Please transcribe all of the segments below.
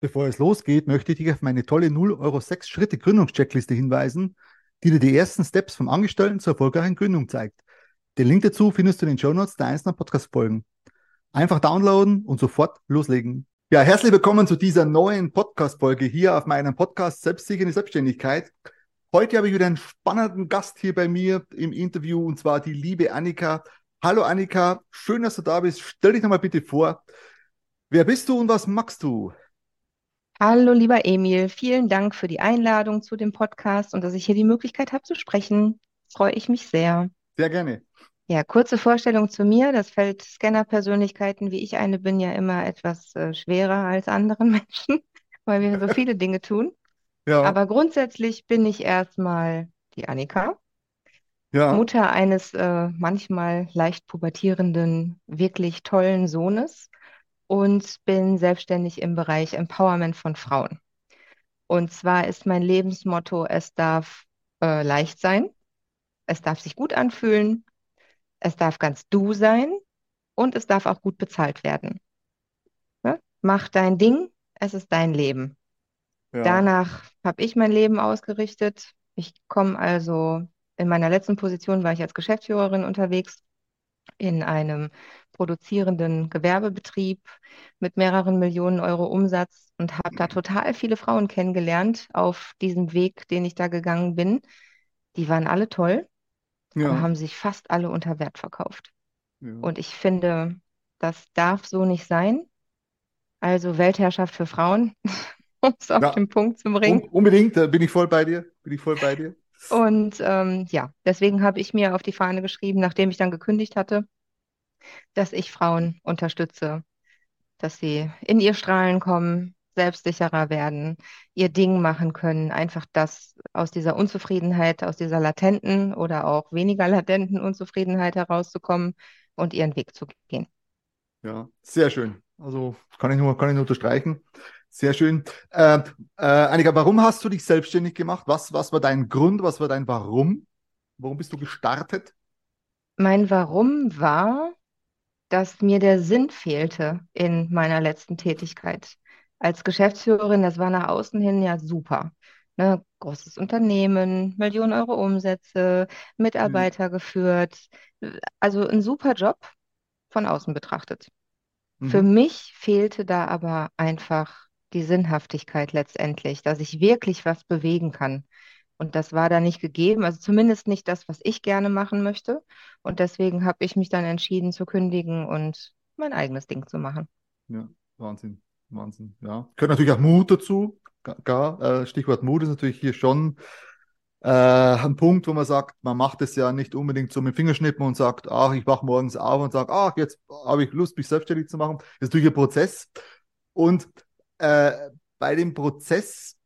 Bevor es losgeht, möchte ich dich auf meine tolle 0 Euro 6 Schritte Gründungscheckliste hinweisen, die dir die ersten Steps vom Angestellten zur erfolgreichen Gründung zeigt. Den Link dazu findest du in den Show Notes der einzelnen Podcast-Folgen. Einfach downloaden und sofort loslegen. Ja, herzlich willkommen zu dieser neuen Podcast-Folge hier auf meinem Podcast Selbstsichernde Selbstständigkeit. Heute habe ich wieder einen spannenden Gast hier bei mir im Interview und zwar die liebe Annika. Hallo Annika, schön, dass du da bist. Stell dich nochmal bitte vor. Wer bist du und was magst du? Hallo, lieber Emil, vielen Dank für die Einladung zu dem Podcast und dass ich hier die Möglichkeit habe zu sprechen. Freue ich mich sehr. Sehr gerne. Ja, kurze Vorstellung zu mir. Das Feld Scanner-Persönlichkeiten, wie ich eine bin, ja immer etwas äh, schwerer als anderen Menschen, weil wir so viele Dinge tun. Ja. Aber grundsätzlich bin ich erstmal die Annika, ja. Mutter eines äh, manchmal leicht pubertierenden, wirklich tollen Sohnes und bin selbstständig im Bereich Empowerment von Frauen. Und zwar ist mein Lebensmotto, es darf äh, leicht sein, es darf sich gut anfühlen, es darf ganz du sein und es darf auch gut bezahlt werden. Ja? Mach dein Ding, es ist dein Leben. Ja. Danach habe ich mein Leben ausgerichtet. Ich komme also, in meiner letzten Position war ich als Geschäftsführerin unterwegs in einem produzierenden Gewerbebetrieb mit mehreren Millionen Euro Umsatz und habe da total viele Frauen kennengelernt auf diesem Weg, den ich da gegangen bin. Die waren alle toll, ja. aber haben sich fast alle unter Wert verkauft. Ja. Und ich finde, das darf so nicht sein. Also Weltherrschaft für Frauen, um es auf ja. den Punkt zu bringen. Un unbedingt, da bin ich voll bei dir. Bin ich voll bei dir. Und ähm, ja, deswegen habe ich mir auf die Fahne geschrieben, nachdem ich dann gekündigt hatte, dass ich Frauen unterstütze, dass sie in ihr Strahlen kommen, selbstsicherer werden, ihr Ding machen können, einfach das aus dieser Unzufriedenheit, aus dieser latenten oder auch weniger latenten Unzufriedenheit herauszukommen und ihren Weg zu gehen. Ja, sehr schön. Also kann ich nur, kann ich nur unterstreichen. Sehr schön. Äh, äh, Annika, warum hast du dich selbstständig gemacht? Was, was war dein Grund? Was war dein Warum? Warum bist du gestartet? Mein Warum war, dass mir der Sinn fehlte in meiner letzten Tätigkeit. Als Geschäftsführerin, das war nach außen hin ja super. Ne, großes Unternehmen, Millionen Euro Umsätze, Mitarbeiter mhm. geführt. Also ein super Job von außen betrachtet. Mhm. Für mich fehlte da aber einfach die Sinnhaftigkeit letztendlich, dass ich wirklich was bewegen kann. Und das war da nicht gegeben, also zumindest nicht das, was ich gerne machen möchte. Und deswegen habe ich mich dann entschieden zu kündigen und mein eigenes Ding zu machen. Ja, Wahnsinn, Wahnsinn. Ja, gehört natürlich auch Mut dazu. Gar, äh, Stichwort Mut ist natürlich hier schon äh, ein Punkt, wo man sagt, man macht es ja nicht unbedingt so mit Fingerschnippen und sagt, ach, ich wach morgens auf und sage, ach, jetzt habe ich Lust, mich selbstständig zu machen. Das ist natürlich ein Prozess. Und äh, bei dem Prozess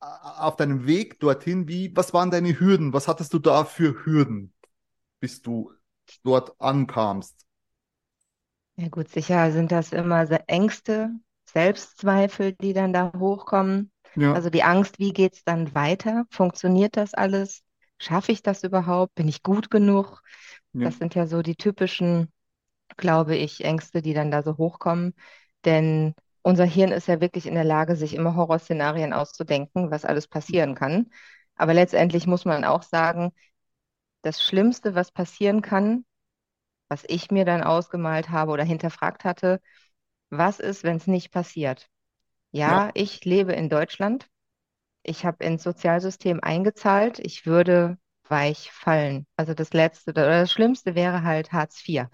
auf deinem Weg dorthin, wie, was waren deine Hürden? Was hattest du da für Hürden, bis du dort ankamst? Ja gut, sicher sind das immer Ängste, Selbstzweifel, die dann da hochkommen. Ja. Also die Angst, wie geht es dann weiter? Funktioniert das alles? Schaffe ich das überhaupt? Bin ich gut genug? Ja. Das sind ja so die typischen, glaube ich, Ängste, die dann da so hochkommen. Denn unser Hirn ist ja wirklich in der Lage, sich immer Horrorszenarien auszudenken, was alles passieren kann. Aber letztendlich muss man auch sagen, das Schlimmste, was passieren kann, was ich mir dann ausgemalt habe oder hinterfragt hatte, was ist, wenn es nicht passiert? Ja, ja, ich lebe in Deutschland. Ich habe ins Sozialsystem eingezahlt. Ich würde weich fallen. Also das Letzte oder das Schlimmste wäre halt Hartz IV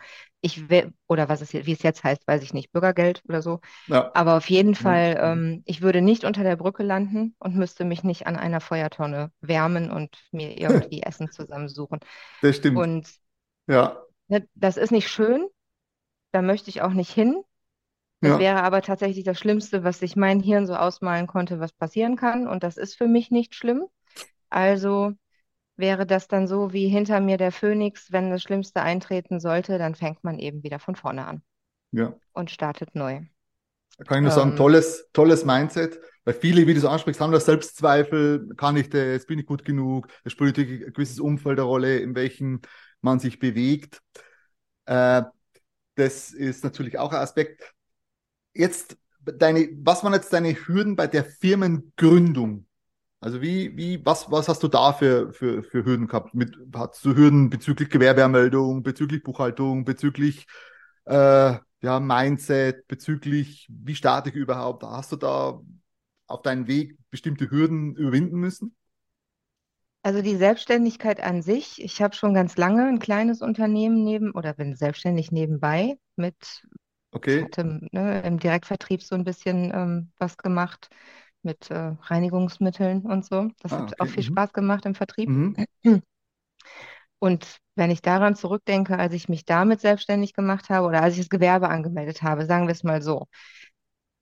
ich will, oder was es, wie es jetzt heißt, weiß ich nicht, Bürgergeld oder so. Ja. Aber auf jeden Fall, ähm, ich würde nicht unter der Brücke landen und müsste mich nicht an einer Feuertonne wärmen und mir irgendwie Essen zusammensuchen. Das stimmt. Und ja. Ne, das ist nicht schön. Da möchte ich auch nicht hin. Das ja. wäre aber tatsächlich das Schlimmste, was sich mein Hirn so ausmalen konnte, was passieren kann. Und das ist für mich nicht schlimm. Also wäre das dann so wie hinter mir der Phönix, wenn das Schlimmste eintreten sollte, dann fängt man eben wieder von vorne an. Ja. Und startet neu. Da kann ich nur ähm, sagen, tolles, tolles Mindset. Weil viele, wie du so ansprichst, haben da Selbstzweifel, kann ich das, bin ich gut genug, es spielt ein gewisses Umfeld eine Rolle, in welchem man sich bewegt. Äh, das ist natürlich auch ein Aspekt. Jetzt deine, was waren jetzt deine Hürden bei der Firmengründung? Also wie, wie, was, was hast du da für, für, für Hürden gehabt? Mit, hast du Hürden bezüglich Gewerbeanmeldung, bezüglich Buchhaltung, bezüglich äh, ja, Mindset, bezüglich wie starte ich überhaupt? Hast du da auf deinen Weg bestimmte Hürden überwinden müssen? Also die Selbstständigkeit an sich, ich habe schon ganz lange ein kleines Unternehmen neben oder bin selbstständig nebenbei mit, okay. hatte ne, im Direktvertrieb so ein bisschen ähm, was gemacht mit äh, Reinigungsmitteln und so. Das ah, hat okay. auch viel mhm. Spaß gemacht im Vertrieb. Mhm. Und wenn ich daran zurückdenke, als ich mich damit selbstständig gemacht habe oder als ich das Gewerbe angemeldet habe, sagen wir es mal so,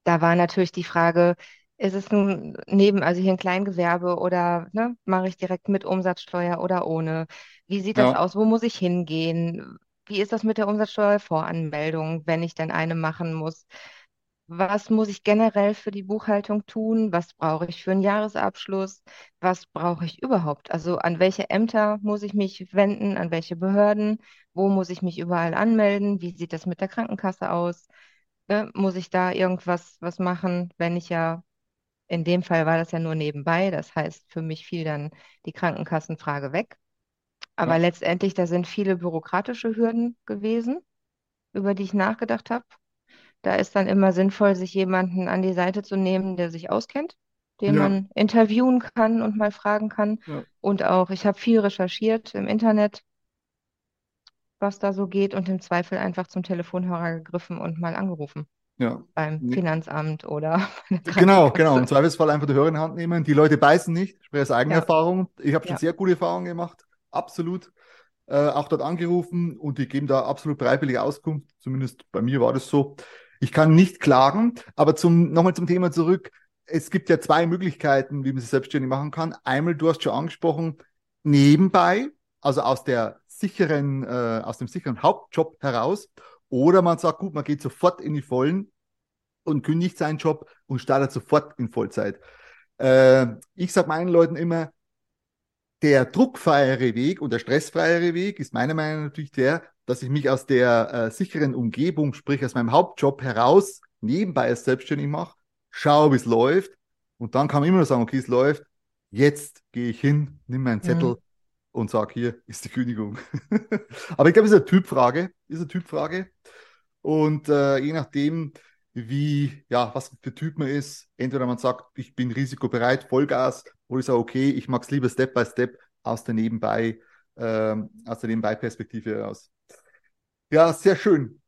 da war natürlich die Frage, ist es ein neben, also hier ein Kleingewerbe oder ne, mache ich direkt mit Umsatzsteuer oder ohne? Wie sieht das ja. aus? Wo muss ich hingehen? Wie ist das mit der Umsatzsteuervoranmeldung, wenn ich denn eine machen muss? Was muss ich generell für die Buchhaltung tun? Was brauche ich für einen Jahresabschluss? Was brauche ich überhaupt? Also an welche Ämter muss ich mich wenden? An welche Behörden? Wo muss ich mich überall anmelden? Wie sieht das mit der Krankenkasse aus? Ne? Muss ich da irgendwas was machen, wenn ich ja in dem Fall war das ja nur nebenbei. Das heißt, für mich fiel dann die Krankenkassenfrage weg. Aber ja. letztendlich, da sind viele bürokratische Hürden gewesen, über die ich nachgedacht habe. Da ist dann immer sinnvoll, sich jemanden an die Seite zu nehmen, der sich auskennt, den ja. man interviewen kann und mal fragen kann. Ja. Und auch, ich habe viel recherchiert im Internet, was da so geht und im Zweifel einfach zum Telefonhörer gegriffen und mal angerufen. Ja. Beim Finanzamt oder Genau, genau. Im Zweifelsfall einfach die Hörer in die Hand nehmen. Die Leute beißen nicht, ich spreche aus eigener ja. Erfahrung. Ich habe schon ja. sehr gute Erfahrungen gemacht, absolut. Äh, auch dort angerufen und die geben da absolut bereitwillige Auskunft. Zumindest bei mir war das so. Ich kann nicht klagen, aber zum, nochmal zum Thema zurück. Es gibt ja zwei Möglichkeiten, wie man sich selbstständig machen kann. Einmal, du hast schon angesprochen, nebenbei, also aus der sicheren, äh, aus dem sicheren Hauptjob heraus oder man sagt, gut, man geht sofort in die Vollen und kündigt seinen Job und startet sofort in Vollzeit. Äh, ich sage meinen Leuten immer, der druckfreiere Weg und der stressfreiere Weg ist meiner Meinung nach natürlich der, dass ich mich aus der äh, sicheren Umgebung, sprich aus meinem Hauptjob heraus, nebenbei als selbstständig mache, schaue, wie es läuft und dann kann man immer noch sagen, okay, es läuft, jetzt gehe ich hin, nimm meinen Zettel mhm. und sage, hier ist die Kündigung. Aber ich glaube, es ist eine Typfrage, ist eine Typfrage. Und äh, je nachdem, wie, ja, was für Typ man ist, entweder man sagt, ich bin risikobereit, Vollgas, oder ich sage, okay, ich mag es lieber Step by Step aus der Nebenbei, äh, aus der Nebenbei-Perspektive heraus. Ja, sehr schön.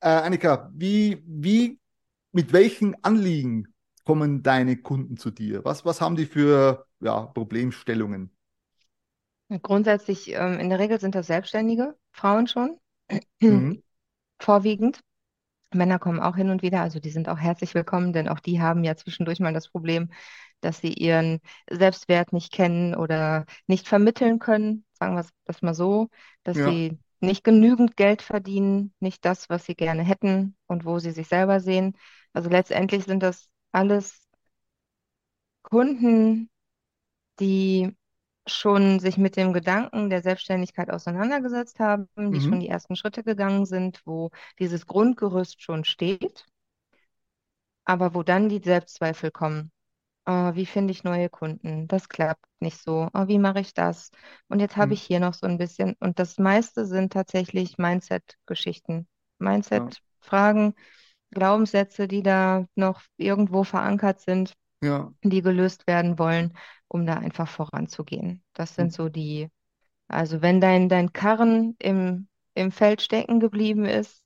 Äh, Annika, wie, wie, mit welchen Anliegen kommen deine Kunden zu dir? Was, was haben die für ja, Problemstellungen? Grundsätzlich, ähm, in der Regel sind das Selbstständige, Frauen schon. Mhm vorwiegend. Männer kommen auch hin und wieder, also die sind auch herzlich willkommen, denn auch die haben ja zwischendurch mal das Problem, dass sie ihren Selbstwert nicht kennen oder nicht vermitteln können, sagen wir das mal so, dass ja. sie nicht genügend Geld verdienen, nicht das, was sie gerne hätten und wo sie sich selber sehen. Also letztendlich sind das alles Kunden, die schon sich mit dem Gedanken der Selbstständigkeit auseinandergesetzt haben, die mhm. schon die ersten Schritte gegangen sind, wo dieses Grundgerüst schon steht, aber wo dann die Selbstzweifel kommen. Oh, wie finde ich neue Kunden? Das klappt nicht so. Oh, wie mache ich das? Und jetzt habe mhm. ich hier noch so ein bisschen. Und das meiste sind tatsächlich Mindset-Geschichten. Mindset-Fragen, ja. Glaubenssätze, die da noch irgendwo verankert sind, ja. die gelöst werden wollen um da einfach voranzugehen. Das sind hm. so die, also wenn dein, dein Karren im, im Feld stecken geblieben ist,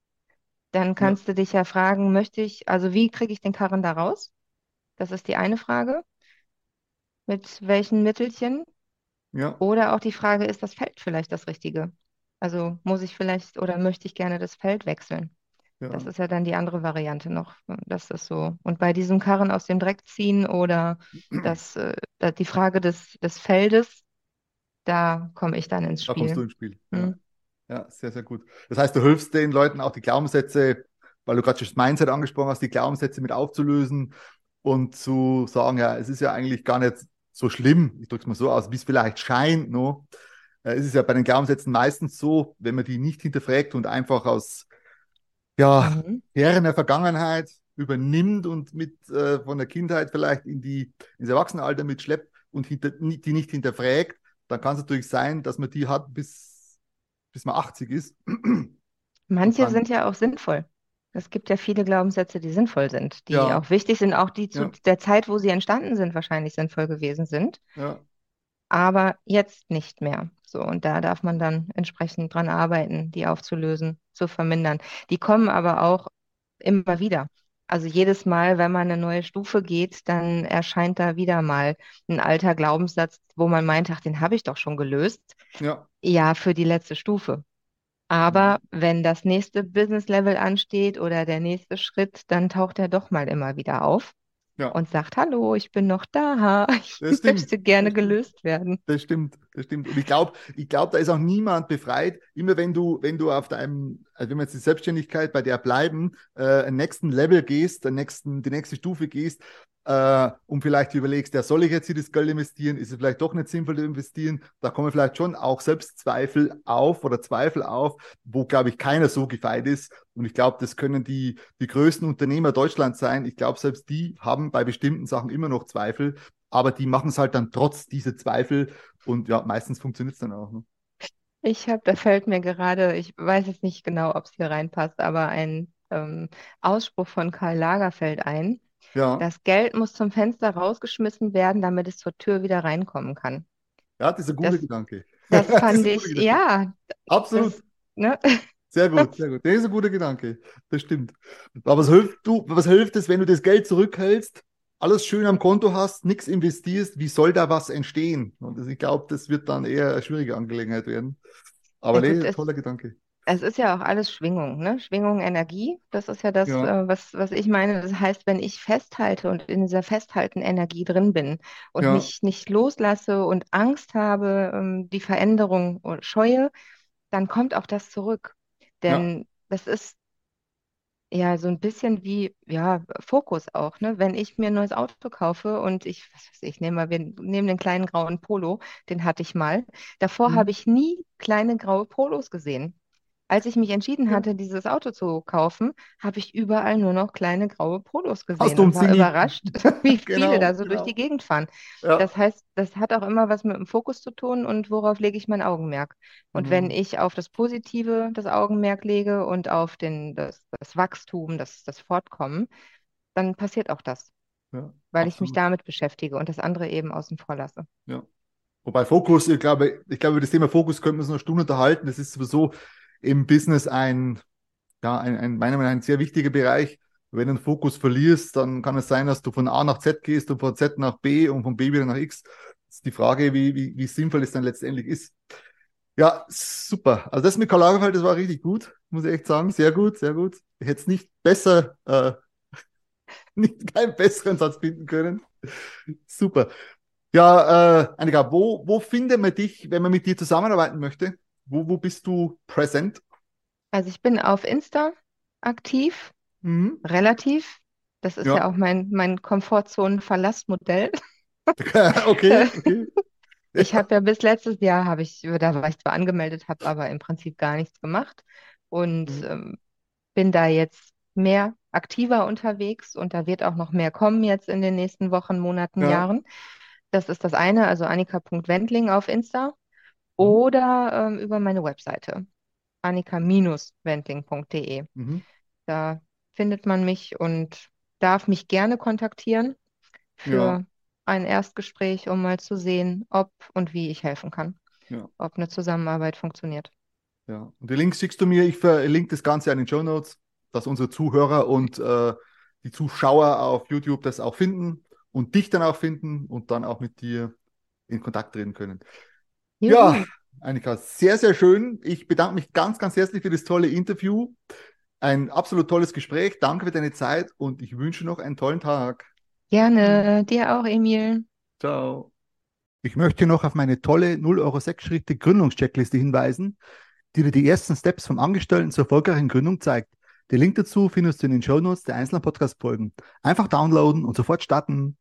dann kannst ja. du dich ja fragen, möchte ich, also wie kriege ich den Karren da raus? Das ist die eine Frage. Mit welchen Mittelchen? Ja. Oder auch die Frage, ist das Feld vielleicht das Richtige? Also muss ich vielleicht oder möchte ich gerne das Feld wechseln? Ja. Das ist ja dann die andere Variante noch. Das ist so. Und bei diesem Karren aus dem Dreck ziehen oder das, äh, die Frage des, des Feldes, da komme ich dann ins Spiel. Da kommst du ins Spiel. Mhm. Ja. ja, sehr, sehr gut. Das heißt, du hilfst den Leuten auch die Glaubenssätze, weil du gerade schon das Mindset angesprochen hast, die Glaubenssätze mit aufzulösen und zu sagen, ja, es ist ja eigentlich gar nicht so schlimm, ich drücke es mal so aus, wie es vielleicht scheint. No? Äh, es ist ja bei den Glaubenssätzen meistens so, wenn man die nicht hinterfragt und einfach aus ja, mhm. Herren der Vergangenheit, übernimmt und mit äh, von der Kindheit vielleicht in die ins Erwachsenenalter mitschleppt und hinter, die nicht hinterfragt, dann kann es natürlich sein, dass man die hat bis, bis man 80 ist. Manche sind ja auch sinnvoll. Es gibt ja viele Glaubenssätze, die sinnvoll sind, die ja. auch wichtig sind, auch die zu ja. der Zeit, wo sie entstanden sind, wahrscheinlich sinnvoll gewesen sind. Ja. Aber jetzt nicht mehr. So, und da darf man dann entsprechend dran arbeiten, die aufzulösen, zu vermindern. Die kommen aber auch immer wieder. Also jedes Mal, wenn man eine neue Stufe geht, dann erscheint da wieder mal ein alter Glaubenssatz, wo man meint, ach, den habe ich doch schon gelöst. Ja. Ja, für die letzte Stufe. Aber mhm. wenn das nächste Business Level ansteht oder der nächste Schritt, dann taucht er doch mal immer wieder auf ja. und sagt, hallo, ich bin noch da, ich möchte gerne gelöst werden. Das stimmt, das stimmt. Und ich glaube, ich glaube, da ist auch niemand befreit. Immer wenn du, wenn du auf deinem, also wenn wir jetzt die Selbstständigkeit bei der bleiben, äh, einen nächsten Level gehst, den nächsten, die nächste Stufe gehst, äh, und vielleicht überlegst, ja, soll ich jetzt hier das Geld investieren? Ist es vielleicht doch nicht sinnvoll zu investieren? Da kommen vielleicht schon auch Selbstzweifel auf oder Zweifel auf, wo, glaube ich, keiner so gefeit ist. Und ich glaube, das können die, die größten Unternehmer Deutschlands sein. Ich glaube, selbst die haben bei bestimmten Sachen immer noch Zweifel, aber die machen es halt dann trotz dieser Zweifel. Und ja, meistens funktioniert es dann auch. Ne? Ich habe, da fällt mir gerade, ich weiß jetzt nicht genau, ob es hier reinpasst, aber ein ähm, Ausspruch von Karl Lagerfeld ein ja. Das Geld muss zum Fenster rausgeschmissen werden, damit es zur Tür wieder reinkommen kann. Ja, das ist ein guter das, Gedanke. Das fand ich, ja. Absolut. Das, ne? Sehr gut, sehr gut. Das ist ein guter Gedanke. Das stimmt. Aber was hilft, du, was hilft es, wenn du das Geld zurückhältst, alles schön am Konto hast, nichts investierst? Wie soll da was entstehen? Und ich glaube, das wird dann eher eine schwierige Angelegenheit werden. Aber nee, toller Gedanke es ist ja auch alles Schwingung, ne? Schwingung, Energie. Das ist ja das, ja. Äh, was, was ich meine. Das heißt, wenn ich festhalte und in dieser festhalten Energie drin bin und ja. mich nicht loslasse und Angst habe, ähm, die Veränderung scheue, dann kommt auch das zurück. Denn ja. das ist ja so ein bisschen wie, ja, Fokus auch, ne? Wenn ich mir ein neues Auto kaufe und ich, was weiß ich, nehme mal, wir nehmen den kleinen grauen Polo, den hatte ich mal. Davor mhm. habe ich nie kleine graue Polos gesehen. Als ich mich entschieden hatte, dieses Auto zu kaufen, habe ich überall nur noch kleine graue Polos gesehen und war überrascht, wie viele genau, da so genau. durch die Gegend fahren. Ja. Das heißt, das hat auch immer was mit dem Fokus zu tun und worauf lege ich mein Augenmerk. Und mhm. wenn ich auf das Positive das Augenmerk lege und auf den, das, das Wachstum, das, das Fortkommen, dann passiert auch das. Ja, weil absolut. ich mich damit beschäftige und das andere eben außen vor lasse. Ja. Wobei Fokus, ich glaube, ich glaube, über das Thema Fokus könnten wir uns noch eine Stunde unterhalten. Das ist sowieso im Business ein, ja, ein, ein, meiner Meinung nach ein sehr wichtiger Bereich. Wenn du den Fokus verlierst, dann kann es sein, dass du von A nach Z gehst und von Z nach B und von B wieder nach X. Das ist die Frage, wie, wie, wie sinnvoll es dann letztendlich ist. Ja, super. Also das mit Karl Lagerfeld, das war richtig gut, muss ich echt sagen. Sehr gut, sehr gut. Ich hätte es nicht besser, äh, nicht keinen besseren Satz finden können. Super. Ja, äh, Annika, wo, wo findet man dich, wenn man mit dir zusammenarbeiten möchte? Wo, wo bist du präsent? Also ich bin auf Insta aktiv, mhm. relativ. Das ist ja, ja auch mein, mein Komfortzonen-Verlassmodell. okay, okay. Ich habe ja bis letztes Jahr, habe ich, da war ich zwar angemeldet, habe aber im Prinzip gar nichts gemacht und mhm. ähm, bin da jetzt mehr aktiver unterwegs und da wird auch noch mehr kommen jetzt in den nächsten Wochen, Monaten, ja. Jahren. Das ist das eine, also annika.wendling auf Insta. Mhm. oder ähm, über meine Webseite annika-venting.de. Mhm. Da findet man mich und darf mich gerne kontaktieren für ja. ein Erstgespräch, um mal zu sehen, ob und wie ich helfen kann, ja. ob eine Zusammenarbeit funktioniert. Ja, und die Links schickst du mir. Ich verlinke das Ganze an den Show Notes, dass unsere Zuhörer und äh, die Zuschauer auf YouTube das auch finden und dich dann auch finden und dann auch mit dir in Kontakt treten können. Ja, Annika, sehr, sehr schön. Ich bedanke mich ganz, ganz herzlich für das tolle Interview. Ein absolut tolles Gespräch. Danke für deine Zeit und ich wünsche noch einen tollen Tag. Gerne, dir auch, Emil. Ciao. Ich möchte noch auf meine tolle 0 Euro 6 Schritte Gründungscheckliste hinweisen, die dir die ersten Steps vom Angestellten zur erfolgreichen Gründung zeigt. Den Link dazu findest du in den Shownotes der einzelnen Podcast-Folgen. Einfach downloaden und sofort starten.